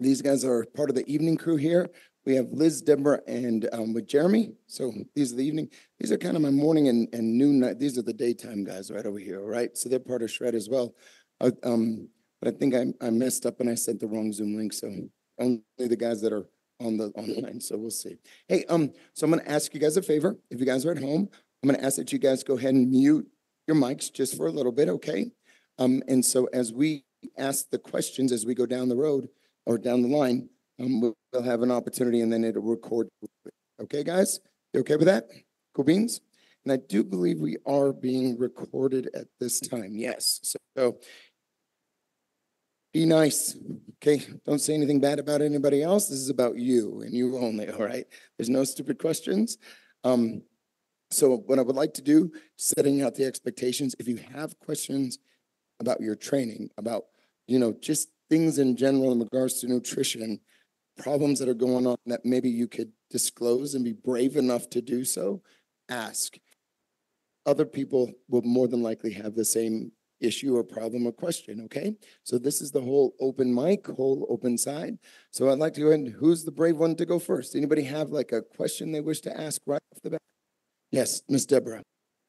These guys are part of the evening crew here. We have Liz, Deborah, and um, with Jeremy. So these are the evening. These are kind of my morning and, and noon. night- These are the daytime guys right over here, right? So they're part of Shred as well. Uh, um, but I think I, I messed up and I sent the wrong Zoom link. So only the guys that are on the online. So we'll see. Hey, um, so I'm going to ask you guys a favor. If you guys are at home, I'm going to ask that you guys go ahead and mute your mics just for a little bit, okay? Um, and so as we ask the questions as we go down the road or down the line, um, we'll, have an opportunity and then it'll record. Okay, guys? You okay with that? Cool beans? And I do believe we are being recorded at this time. Yes. So be nice. Okay. Don't say anything bad about anybody else. This is about you and you only. All right. There's no stupid questions. Um, so what I would like to do, setting out the expectations, if you have questions about your training, about, you know, just things in general in regards to nutrition, problems that are going on that maybe you could disclose and be brave enough to do so, ask. Other people will more than likely have the same issue or problem or question, okay? So this is the whole open mic, whole open side. So I'd like to go ahead, who's the brave one to go first? Anybody have like a question they wish to ask right off the bat? Yes, Miss Deborah,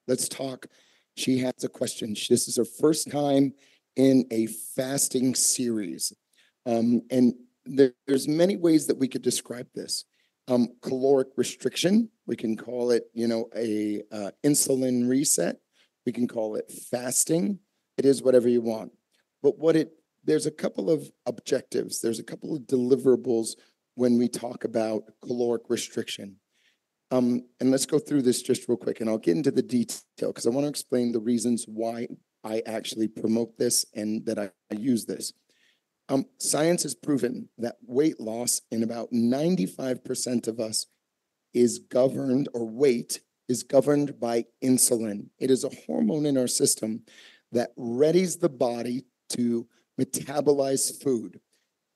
let's talk. She has a question. This is her first time in a fasting series. Um, and there- there's many ways that we could describe this. Um, caloric restriction, we can call it, you know, a uh, insulin reset. We can call it fasting. It is whatever you want. But what it, there's a couple of objectives, there's a couple of deliverables when we talk about caloric restriction. Um, and let's go through this just real quick, and I'll get into the detail because I want to explain the reasons why I actually promote this and that I, use this. Um, science has proven that weight loss in about 95% of us is governed, or weight is governed by insulin. It is a hormone in our system that readies the body to metabolize food.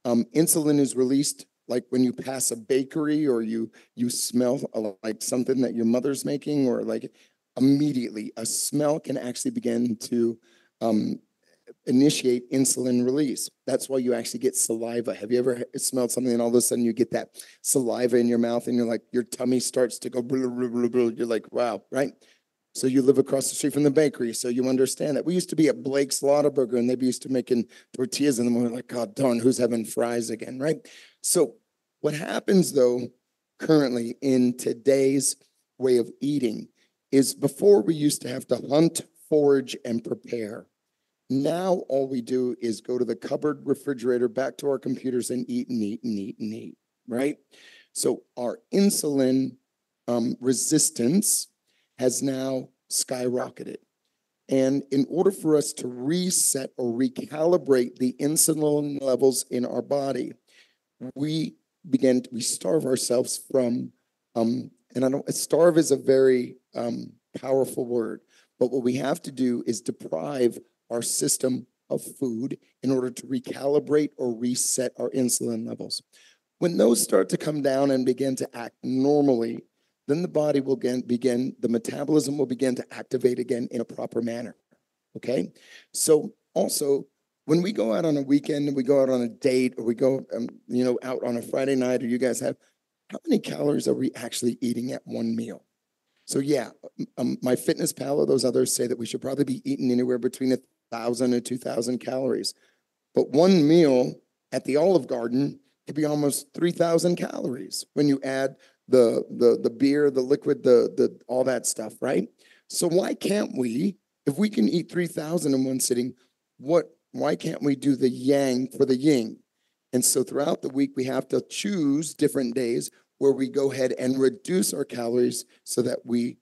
Um, insulin is released like when you pass a bakery or you you smell like something that your mother's making or like immediately a smell can actually begin to um, initiate insulin release. That's why you actually get saliva. Have you ever smelled something and all of a sudden you get that saliva in your mouth and you're like your tummy starts to go blah, blah, blah, you're like wow, right? So you live across the street from the bakery, so you understand that. We used to be at Blake's Burger and they'd be used to making tortillas and we're like, God darn, who's having fries again, right? So what happens though currently in today's way of eating is before we used to have to hunt, forage, and prepare. Now all we do is go to the cupboard refrigerator, back to our computers and eat and eat and eat and eat, right? So our insulin um, resistance has now skyrocketed. And in order for us to reset or recalibrate the insulin levels in our body, we begin, we starve ourselves from, um, and I don't, starve is a very um, powerful word, but what we have to do is deprive our system of food in order to recalibrate or reset our insulin levels. When those start to come down and begin to act normally, then the body will begin, begin, the metabolism will begin to activate again in a proper manner. Okay? So also, when we go out on a weekend and we go out on a date or we go, um, you know, out on a Friday night or you guys have, how many calories are we actually eating at one meal? So yeah, um, MyFitnessPal or those others say that we should probably be eating anywhere between a thousand and two thousand calories. But one meal at the Olive Garden could be almost three thousand calories when you add the the the beer, the liquid, the the all that stuff, right? So why can't we, if we can eat three thousand in one sitting, what why can't we do the yang for the yin? And so throughout the week, we have to choose different days where we go ahead and reduce our calories so that we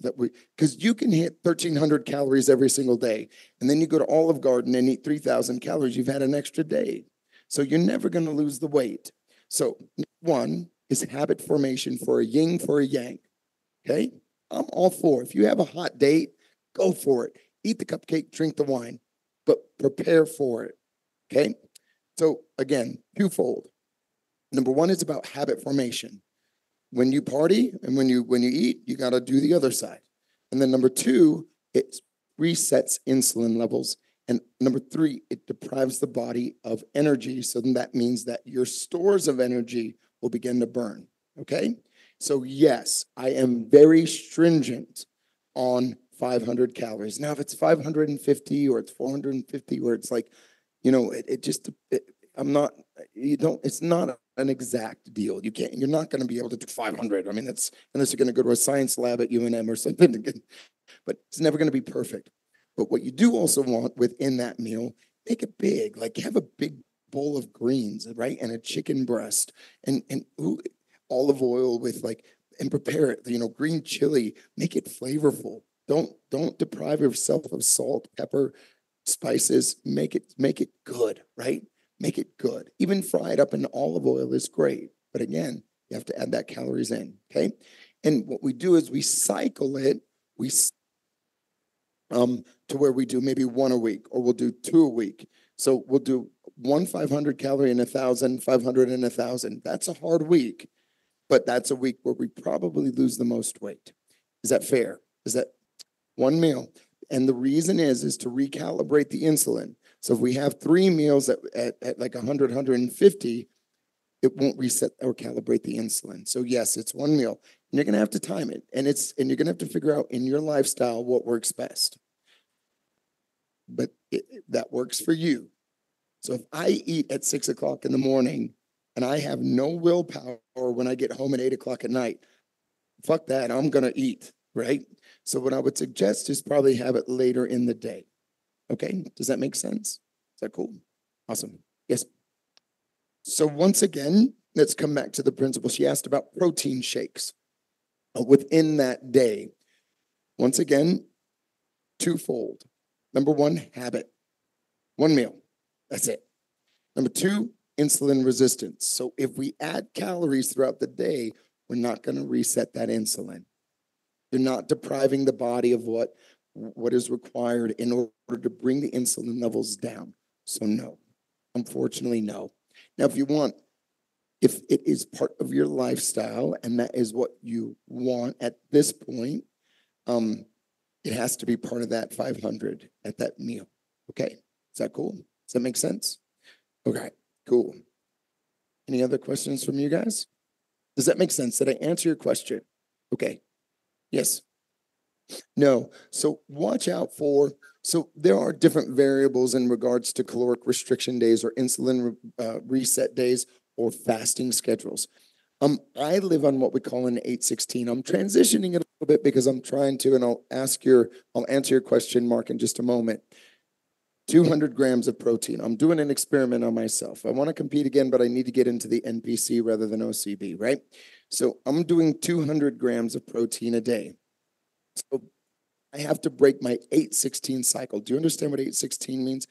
that we because you can hit 1300 calories every single day and then you go to olive garden and eat 3000 calories you've had an extra day. So you're never going to lose the weight. So one is habit formation for a yin for a yang okay? I'm all for if you have a hot date go for it. Eat the cupcake drink the wine but prepare for it okay? So again twofold number one is about habit formation when you party and when you when you eat you got to do the other side and then number two it resets insulin levels And number three, it deprives the body of energy. So then that means that your stores of energy will begin to burn. Okay. So, yes, I am very stringent on 500 calories. Now, if it's 550 or it's 450, where it's like, you know, it, it just, it, I'm not, you don't, it's not an exact deal. You can't, you're not going to be able to do 500. I mean, that's, unless you're going to go to a science lab at UNM or something, but it's never going to be perfect. But what you do also want within that meal, make it big. Like have a big bowl of greens, right? And a chicken breast and, and ooh, olive oil with like, and prepare it, you know, green chili, make it flavorful. Don't, don't deprive yourself of salt, pepper, spices. Make it, make it good, right? Make it good. Even fried up in olive oil is great. But again, you have to add that calories in, okay? And what we do is we cycle it. We um, to where we do maybe one a week or we'll do two a week. So we'll do one 500 calorie and a thousand, 500 and a thousand. That's a hard week, but that's a week where we probably lose the most weight. Is that fair? Is that one meal? And the reason is, is to recalibrate the insulin. So if we have three meals at, at, at like 100, 150, it won't reset or calibrate the insulin. So yes, it's one meal. And you're gonna have to time it. And it's and you're gonna have to figure out in your lifestyle what works best. But it, that works for you. So if I eat at six o'clock in the morning and I have no willpower when I get home at eight o'clock at night, fuck that. I'm gonna eat, right? So what I would suggest is probably have it later in the day. Okay, does that make sense? Is that cool? Awesome. Yes. So once again, let's come back to the principle. She asked about protein shakes within that day. Once again, twofold. Number one, habit. One meal. That's it. Number two, insulin resistance. So if we add calories throughout the day, we're not going to reset that insulin. You're not depriving the body of what, what is required in order to bring the insulin levels down. So no, unfortunately, no. Now, if you want, if it is part of your lifestyle and that is what you want at this point, um, it has to be part of that 500 at that meal. Okay. Is that cool? Does that make sense? Okay, cool. Any other questions from you guys? Does that make sense? Did I answer your question? Okay. Yes. No. So watch out for so there are different variables in regards to caloric restriction days or insulin uh, reset days or fasting schedules. Um, I live on what we call an 816. I'm transitioning it a little bit because I'm trying to, and I'll ask your, I'll answer your question, Mark, in just a moment. 200 grams of protein. I'm doing an experiment on myself. I want to compete again, but I need to get into the NPC rather than OCB, right? So I'm doing 200 grams of protein a day. So I have to break my 816 cycle. Do you understand what 816 means?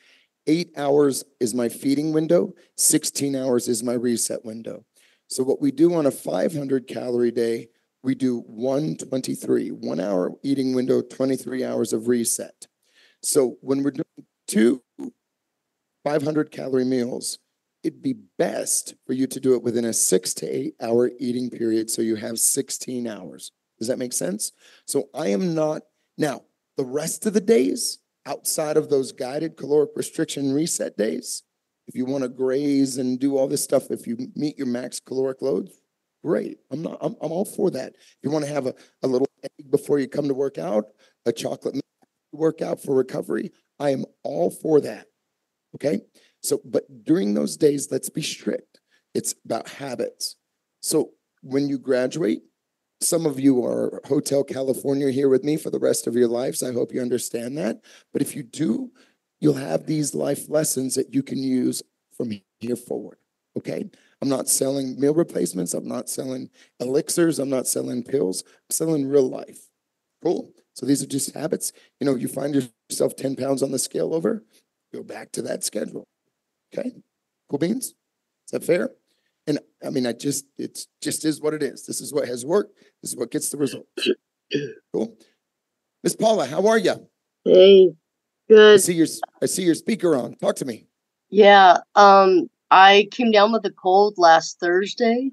Eight hours is my feeding window, 16 hours is my reset window. So, what we do on a 500 calorie day, we do 123, one hour eating window, 23 hours of reset. So, when we're doing two 500 calorie meals, it'd be best for you to do it within a six to eight hour eating period so you have 16 hours. Does that make sense? So, I am not now, the rest of the days outside of those guided caloric restriction reset days, if you want to graze and do all this stuff, if you meet your max caloric loads, great. I'm not, I'm, I'm all for that. If you want to have a, a little egg before you come to work out, a chocolate workout for recovery, I am all for that. Okay. So, but during those days, let's be strict. It's about habits. So when you graduate, some of you are Hotel California here with me for the rest of your lives. I hope you understand that. But if you do, you'll have these life lessons that you can use from here forward. Okay? I'm not selling meal replacements. I'm not selling elixirs. I'm not selling pills. I'm selling real life. Cool. So these are just habits. You know, you find yourself 10 pounds on the scale over, go back to that schedule. Okay? Cool beans? Is that fair? And I mean, I just, it's just is what it is. This is what has worked. This is what gets the result. Cool. Miss Paula, how are you? Hey, good. I see your, I see your speaker on. Talk to me. Yeah. Um, I came down with a cold last Thursday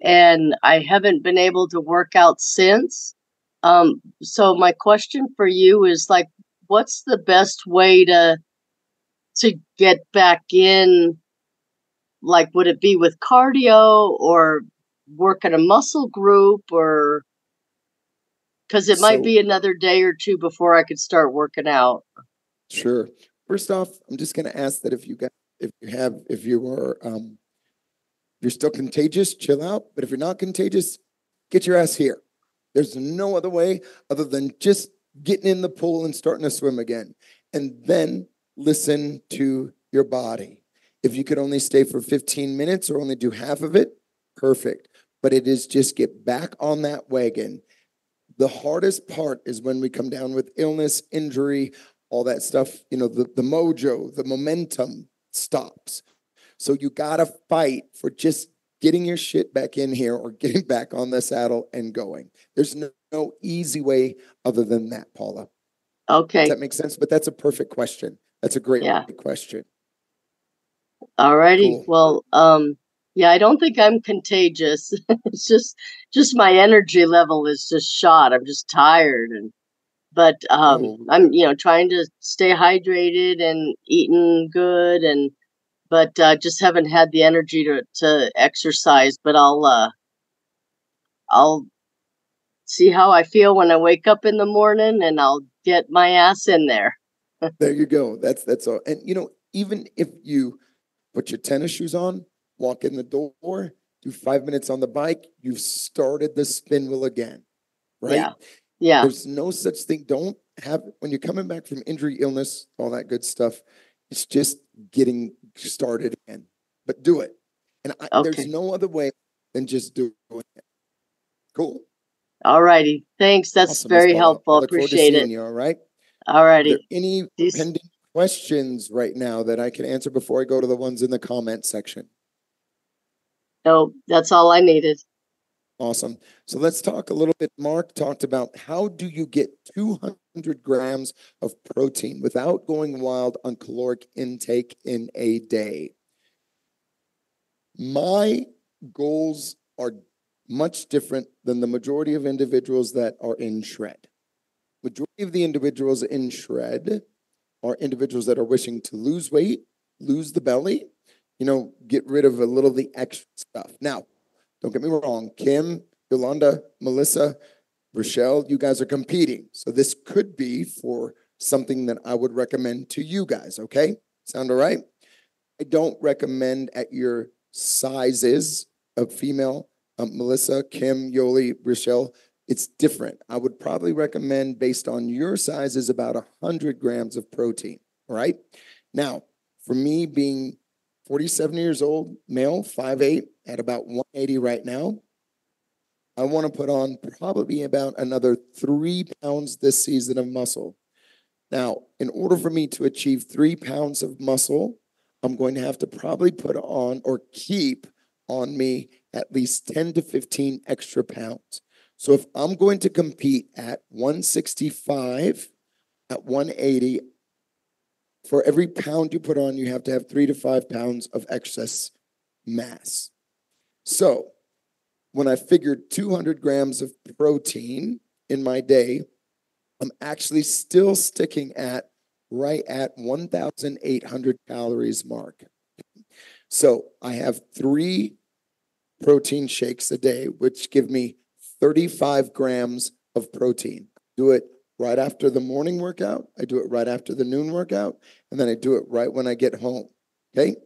and I haven't been able to work out since. Um, so my question for you is like, what's the best way to to get back in like would it be with cardio or work at a muscle group or because it might So- be another day or two before I could start working out. Sure. First off, I'm just going to ask that if you got, if you have, if you are, um, if you're still contagious, chill out. But if you're not contagious, get your ass here. There's no other way other than just getting in the pool and starting to swim again. And then listen to your body. If you could only stay for 15 minutes or only do half of it, perfect. But it is just get back on that wagon. The hardest part is when we come down with illness, injury, all that stuff, you know, the, the mojo, the momentum stops. So you gotta fight for just getting your shit back in here or getting back on the saddle and going. There's no, no easy way other than that, Paula. Okay. Does that make sense? But that's a perfect question. That's a great Yeah. question. Alrighty. Cool. Well, um, yeah, I don't think I'm contagious. it's just, just my energy level is just shot. I'm just tired and, but, um, Oh. I'm, you know, trying to stay hydrated and eating good and, but, uh, just haven't had the energy to, to exercise, but I'll, uh, I'll see how I feel when I wake up in the morning and I'll get my ass in there. There you go. That's that's all. And you know, even if you put your tennis shoes on, walk in the door, do five minutes on the bike, you've started the spin wheel again. Right? Yeah. Yeah. There's no such thing. Don't have when you're coming back from injury, illness, all that good stuff. It's just getting started again. But do it. And I, there's no other way than just doing it. Cool. Alrighty. Thanks. That's Awesome, very Paula. helpful. I look forward to Appreciate it. You, all right. Are Alrighty. there any These- pending questions right now that I can answer before I go to the ones in the comment section? No, that's all I needed. Awesome. So let's talk a little bit. Mark talked about how do you get 200 grams of protein without going wild on caloric intake in a day. My goals are much different than the majority of individuals that are in shred. Majority of the individuals in shred are individuals that are wishing to lose weight, lose the belly, you know, get rid of a little of the extra stuff. Now, don't get me wrong, Kim, Yolanda, Melissa, Rochelle, you guys are competing. So this could be for something that I would recommend to you guys, okay? Sound all right? I don't recommend at your sizes of female, um, Melissa, Kim, Yoli, Rochelle, it's different. I would probably recommend based on your sizes about 100 grams of protein, right? Now, for me being 47 years old, male, 5'8", at about 180 right now, I want to put on probably about another three pounds this season of muscle. Now, in order for me to achieve three pounds of muscle, I'm going to have to probably put on or keep on me at least 10 to 15 extra pounds. So if I'm going to compete at 165, at 180, for every pound you put on, you have to have three to five pounds of excess mass. So when I figured 200 grams of protein in my day, I'm actually still sticking at right at 1,800 calories mark. So I have three protein shakes a day, which give me 35 grams of protein. Do it right after the morning workout. I do it right after the noon workout, and then I do it right when I get home. Okay.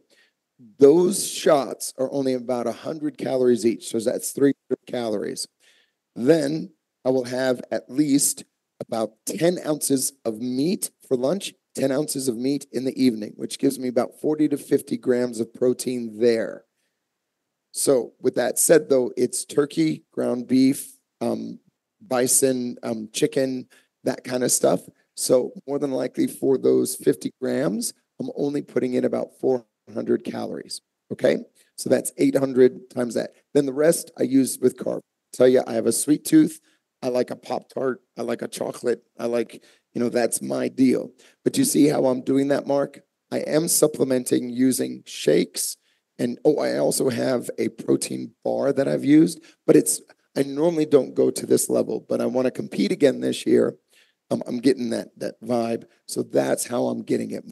Those shots are only about 100 calories each. So that's 300 calories. Then I will have at least about 10 ounces of meat for lunch, 10 ounces of meat in the evening, which gives me about 40 to 50 grams of protein there. So, with that said, though, it's turkey, ground beef, um, bison, um, chicken, that kind of stuff. So, more than likely for those 50 grams, I'm only putting in about 400 calories. Okay. So, that's 800 times that. Then the rest I use with carb. Tell you, I have a sweet tooth. I like a Pop Tart. I like a chocolate. I like, you know, that's my deal. But you see how I'm doing that, Mark? I am supplementing using shakes. And oh, I also have a protein bar that I've used, but it's, I normally don't go to this level, but I want to compete again this year. I'm, I'm getting that, that vibe. So that's how I'm getting it.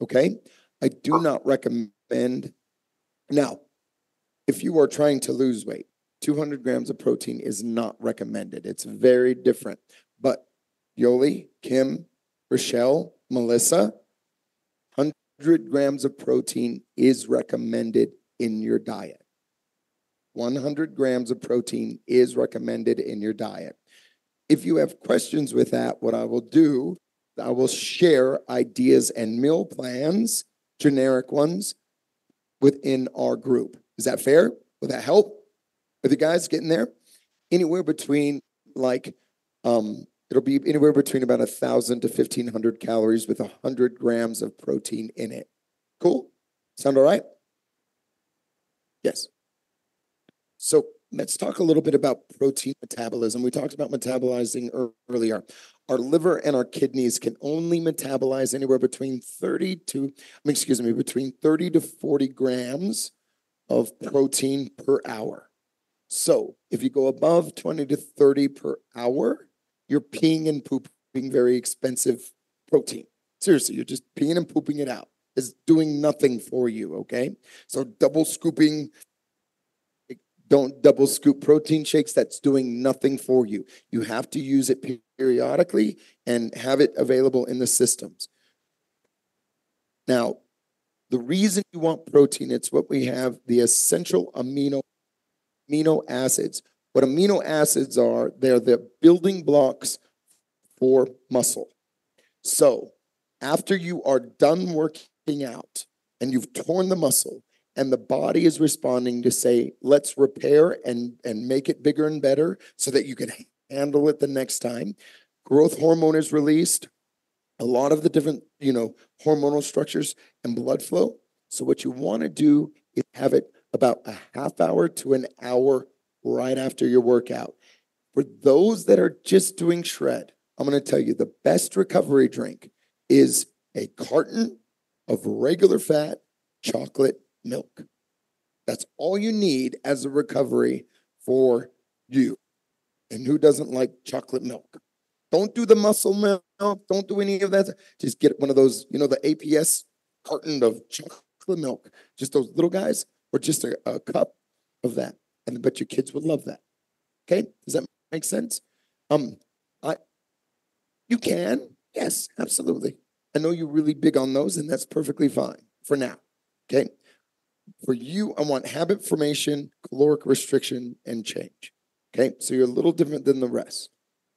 Okay? I do not recommend. Now, if you are trying to lose weight, 200 grams of protein is not recommended. It's very different. But Yoli, Kim, Rochelle, Melissa, 100 grams of protein is recommended in your diet. 100 grams of protein is recommended in your diet. If you have questions with that, what I will do, I will share ideas and meal plans, generic ones, within our group. Is that fair? Will that help? Are the guys getting there? Anywhere between like, um, it'll be anywhere between about a thousand to fifteen hundred calories with a hundred grams of protein in it. Cool? Sound all right? Yes. So let's talk a little bit about protein metabolism. We talked about metabolizing earlier. Our liver and our kidneys can only metabolize anywhere between 30 to, excuse me, between 30 to 40 grams of protein per hour. So if you go above 20 to 30 per hour, you're peeing and pooping very expensive protein. Seriously, you're just peeing and pooping it out. It's doing nothing for you, okay? So double scooping don't double scoop protein shakes. That's doing nothing for you. You have to use it periodically and have it available in the systems. Now, the reason you want protein, it's what we have the essential amino amino acids. What amino acids are, they're the building blocks for muscle. So, after you are done working out and you've torn the muscle, and the body is responding to say let's repair and and make it bigger and better so that you can handle it the next time growth hormone is released a lot of the different you know hormonal structures and blood flow so what you want to do is have it about a half hour to an hour right after your workout for those that are just doing shred i'm going to tell you the best recovery drink is a carton of regular fat chocolate milk. That's all you need as a recovery for you. And who doesn't like chocolate milk? Don't do the muscle milk. Don't do any of that. Just get one of those, you know, the APS carton of chocolate milk, just those little guys, or just a, a cup of that. And I bet your kids would love that. Okay, does that make sense? Um, I, you can, yes, absolutely. I know you're really big on those, and that's perfectly fine for now. Okay, for you, I want habit formation, caloric restriction, and change. Okay, so you're a little different than the rest.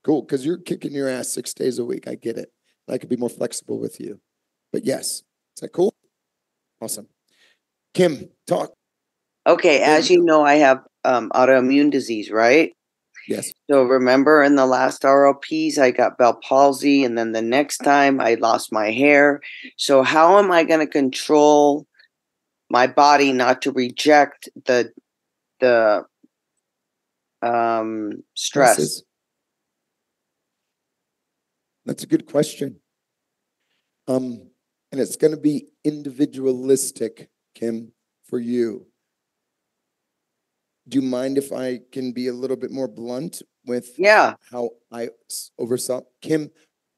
Cool, because you're kicking your ass six days a week. I get it. I could be more flexible with you. But yes, is that cool? Awesome. Kim, talk. Okay, as you you know, I have um, autoimmune disease, right? Yes. So remember in the last RLPs, I got Bell palsy, and then the next time I lost my hair. So how am I going to control my body not to reject the the um, stress? That's a good question. Um, and it's going to be individualistic, Kim, for you. Do you mind if I can be a little bit more blunt with Yeah. how I oversaw Kim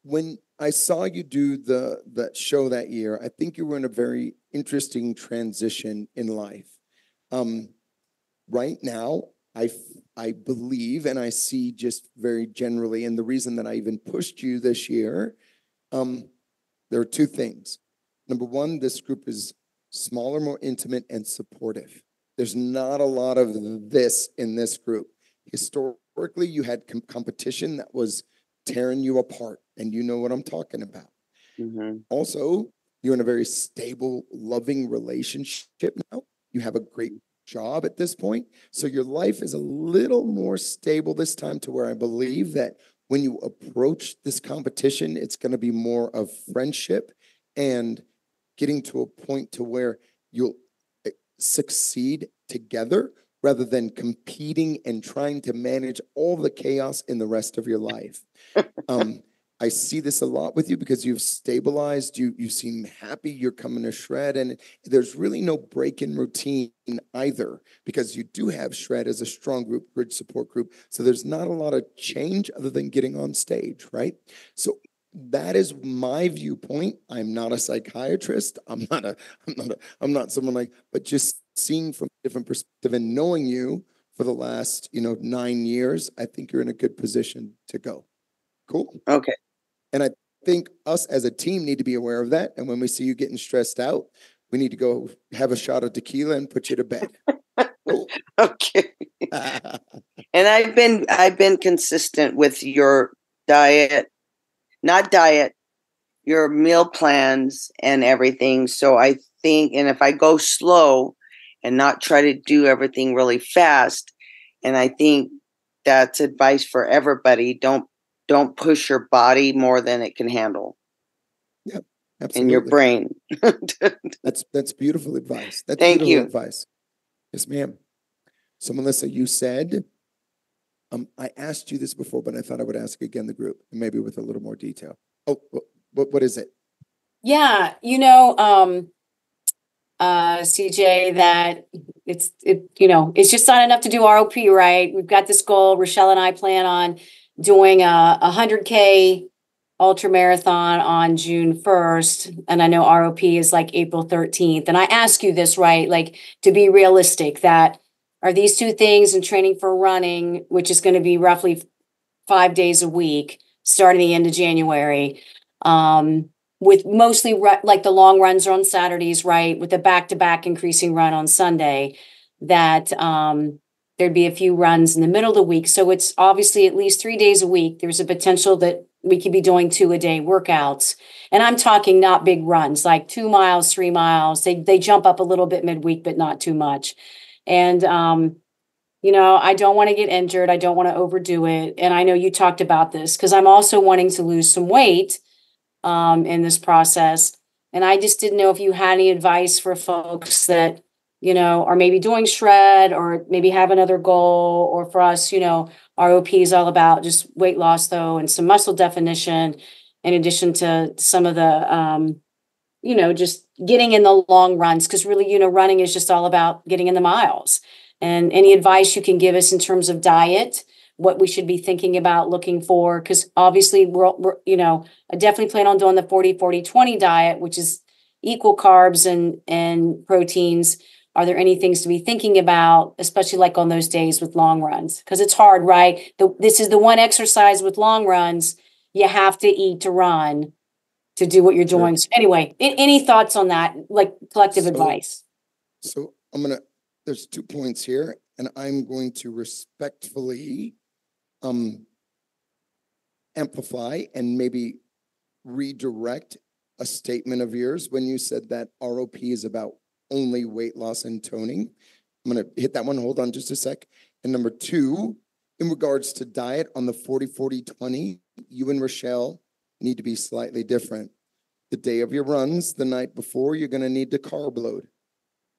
when I saw you do the the show that year. I think you were in a very interesting transition in life. Um, right now, I I believe and I see just very generally, and the reason that I even pushed you this year, um, there are two things. Number one, this group is smaller, more intimate, and supportive. There's not a lot of this in this group. Historically, you had com- competition that was tearing you apart, and you know what I'm talking about. hmm Also, you're in a very stable, loving relationship now. You have a great job at this point. So your life is a little more stable this time to where I believe that when you approach this competition, it's going to be more of friendship and getting to a point to where you'll succeed together rather than competing and trying to manage all the chaos in the rest of your life. um, I see this a lot with you because you've stabilized, you you seem happy, you're coming to shred, and there's really no break in routine either because you do have shred as a strong group, bridge support group. So there's not a lot of change other than getting on stage, right? So that is my viewpoint. I'm not a psychiatrist. I'm not a, I'm not a, I'm not someone like, but just seeing from a different perspective and knowing you for the last, you know, nine years, I think you're in a good position to go. Cool. Okay. And I think us as a team need to be aware of that. And when we see you getting stressed out, we need to go have a shot of tequila and put you to bed. Cool. Okay. And I've been I've been consistent with your diet, not diet, your meal plans and everything. So I think and if I go slow and not try to do everything really fast, and I think that's advice for everybody. Don't don't push your body more than it can handle Yep. Absolutely. and your brain. That's, that's beautiful advice. That's Thank beautiful you. Advice. Yes, ma'am. So Melissa, you said, um, I asked you this before, but I thought I would ask again the group, maybe with a little more detail. Oh, what, what is it? Yeah, you know, um, uh, CJ, that it's, it, you know, it's just not enough to do ROP, right? We've got this goal. Rochelle and I plan on doing a, a hundred K ultra marathon on June first. And I know ROP is like April thirteenth. And I ask you this, right? Like to be realistic, that are these two things and training for running, which is going to be roughly five days a week, starting the end of January. Um, with mostly ru- like the long runs are on Saturdays, right? With the back to back increasing run on Sunday, that um, there'd be a few runs in the middle of the week. So it's obviously at least three days a week. There's a potential that we could be doing two a day workouts. And I'm talking not big runs, like two miles, three miles. They they jump up a little bit midweek, but not too much. And um, you know, I don't want to get injured. I don't want to overdo it. And I know you talked about this because I'm also wanting to lose some weight um, in this process. And I just didn't know if you had any advice for folks that, you know, are maybe doing shred or maybe have another goal, or for us, you know, ROP is all about just weight loss, though, and some muscle definition, in addition to some of the, um, you know, just getting in the long runs. Because really, you know, running is just all about getting in the miles. And any advice you can give us in terms of diet, what we should be thinking about looking for, because obviously we're, we're, you know, I definitely plan on doing the 40 40 20 diet, which is equal carbs and and proteins. Are there any things to be thinking about, especially like on those days with long runs? Because it's hard, right? The, this is the one exercise with long runs you have to eat to run to do what you're Sure. doing. So anyway, any thoughts on that, like collective So- advice? So I'm gonna, there's two points here, and I'm going to respectfully um amplify and maybe redirect a statement of yours when you said that ROP is about only weight loss and toning. I'm gonna hit that one. Hold on just a sec. And number two, in regards to diet on the 40 40 20, you and Rochelle need to be slightly different. The day of your runs, the night before, you're gonna need to carb load.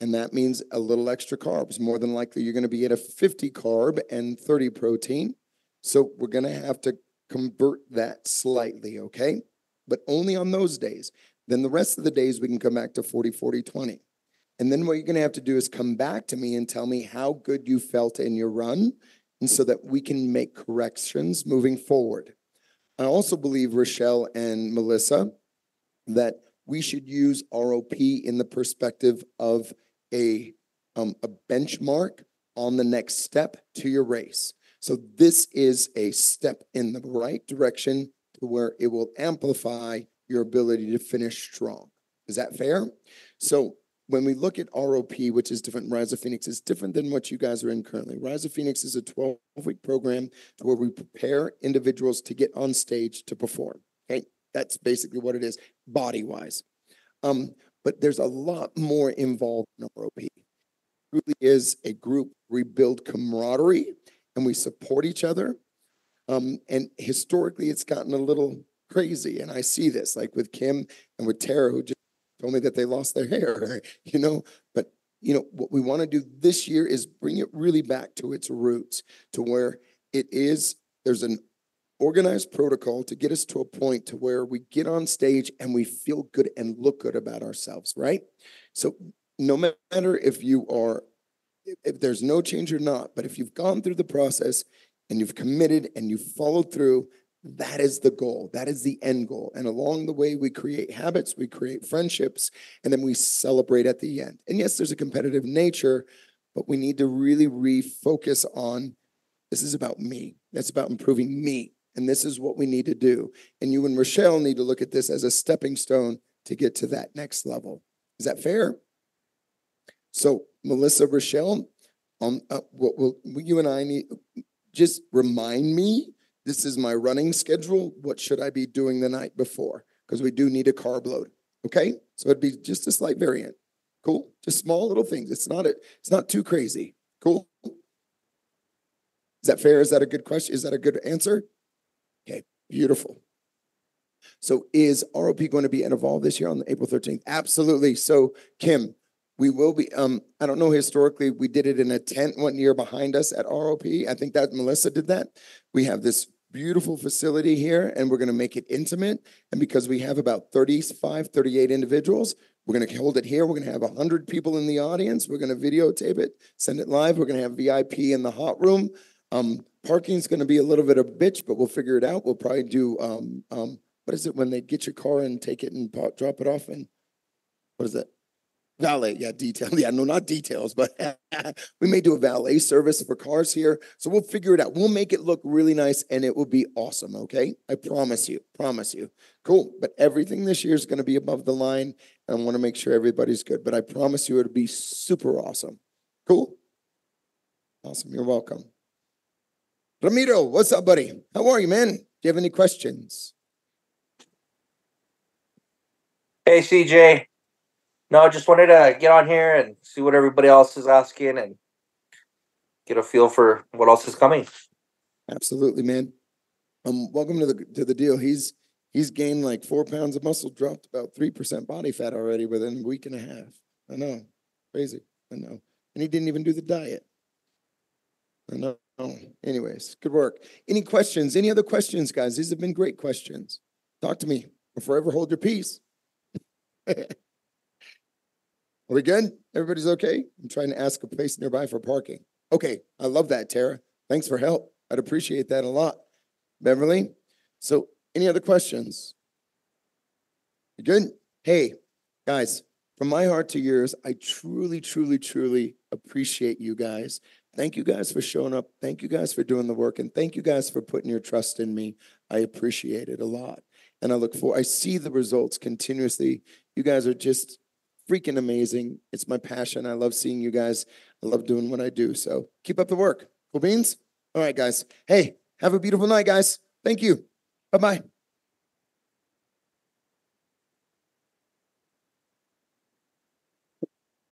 And that means a little extra carbs. More than likely, you're going to be at a 50 carb and 30 protein. So we're going to have to convert that slightly, okay? But only on those days. Then the rest of the days, we can come back to 40, 40, 20. And then what you're going to have to do is come back to me and tell me how good you felt in your run. And so that we can make corrections moving forward. I also believe, Rochelle and Melissa, that we should use ROP in the perspective of a, um, a benchmark on the next step to your race. So this is a step in the right direction to where it will amplify your ability to finish strong. Is that fair? So when we look at ROP, which is different, Rise of Phoenix is different than what you guys are in currently. Rise of Phoenix is a 12 week program where we prepare individuals to get on stage to perform. Okay, that's basically what it is, body wise. Um, but there's a lot more involved in ROP. It really is a group rebuild camaraderie and we support each other. Um, and historically, it's gotten a little crazy. And I see this like with Kim and with Tara, who just told me that they lost their hair, you know. But, you know, what we want to do this year is bring it really back to its roots to where it is, there's an organized protocol to get us to a point to where we get on stage and we feel good and look good about ourselves, right? So no matter if you are, if, there's no change or not, but if you've gone through the process and you've committed and you've followed through, That is the goal. That is the end goal. And along the way, we create habits, we create friendships, and then we celebrate at the end. And yes, there's a competitive nature, but we need to really refocus on this is about me. That's about improving me. And this is what we need to do. And you and Rochelle need to look at this as a stepping stone to get to that next level. Is that fair? So, Melissa, Rochelle, um, uh, what will you and I need? Just remind me. This is my running schedule. What should I be doing the night before? Because we do need a carb load. Okay, so it'd be just a slight variant. Cool, just small little things. It's not a, It's not too crazy. Cool. Is that fair? Is that a good question? Is that a good answer? Okay, beautiful. So is ROP going to be at Evolve this year on April 13th? Absolutely. So Kim, we will be, um, I don't know, historically, we did it in a tent one year behind us at ROP. I think that Melissa did that. We have this beautiful facility here and we're going to make it intimate. And because we have about 35, 38 individuals, we're going to hold it here. We're going to have 100 people in the audience. We're going to videotape it, send it live. We're going to have VIP in the hot room. Um, parking's going to be a little bit of a bitch, but we'll figure it out. We'll probably do, um, um, what is it when they get your car and take it and drop it off and what is that? Valet, yeah, detail. Yeah, no, not details, but we may do a valet service for cars here. So we'll figure it out. We'll make it look really nice and it will be awesome. Okay. I promise you, promise you. Cool. But everything this year is going to be above the line. And I want to make sure everybody's good. But I promise you it'll be super awesome. Cool. Awesome. You're welcome. Ramiro, what's up, buddy? How are you, man? Do you have any questions? Hey, CJ. No, I just wanted to get on here and see what everybody else is asking and get a feel for what else is coming. Absolutely, man. Um, welcome to the to the deal. He's he's gained like four pounds of muscle, dropped about three percent body fat already within a week and a half. I know, crazy. I know, and he didn't even do the diet. I know. Anyways, good work. Any questions? Any other questions, guys? These have been great questions. Talk to me or forever hold your peace. Are we good? Everybody's okay? I'm trying to ask a place nearby for parking. Okay, I love that, Tara. Thanks for help. I'd appreciate that a lot. Beverly, so any other questions? You good? Hey, guys, from my heart to yours, I truly, truly, truly appreciate you guys. Thank you guys for showing up. Thank you guys for doing the work. And thank you guys for putting your trust in me. I appreciate it a lot. And I look for, I see the results continuously. You guys are just freaking amazing. It's my passion. I love seeing you guys. I love doing what I do. So keep up the work. Cool beans? All right, guys. Hey, have a beautiful night, guys. Thank you. Bye bye.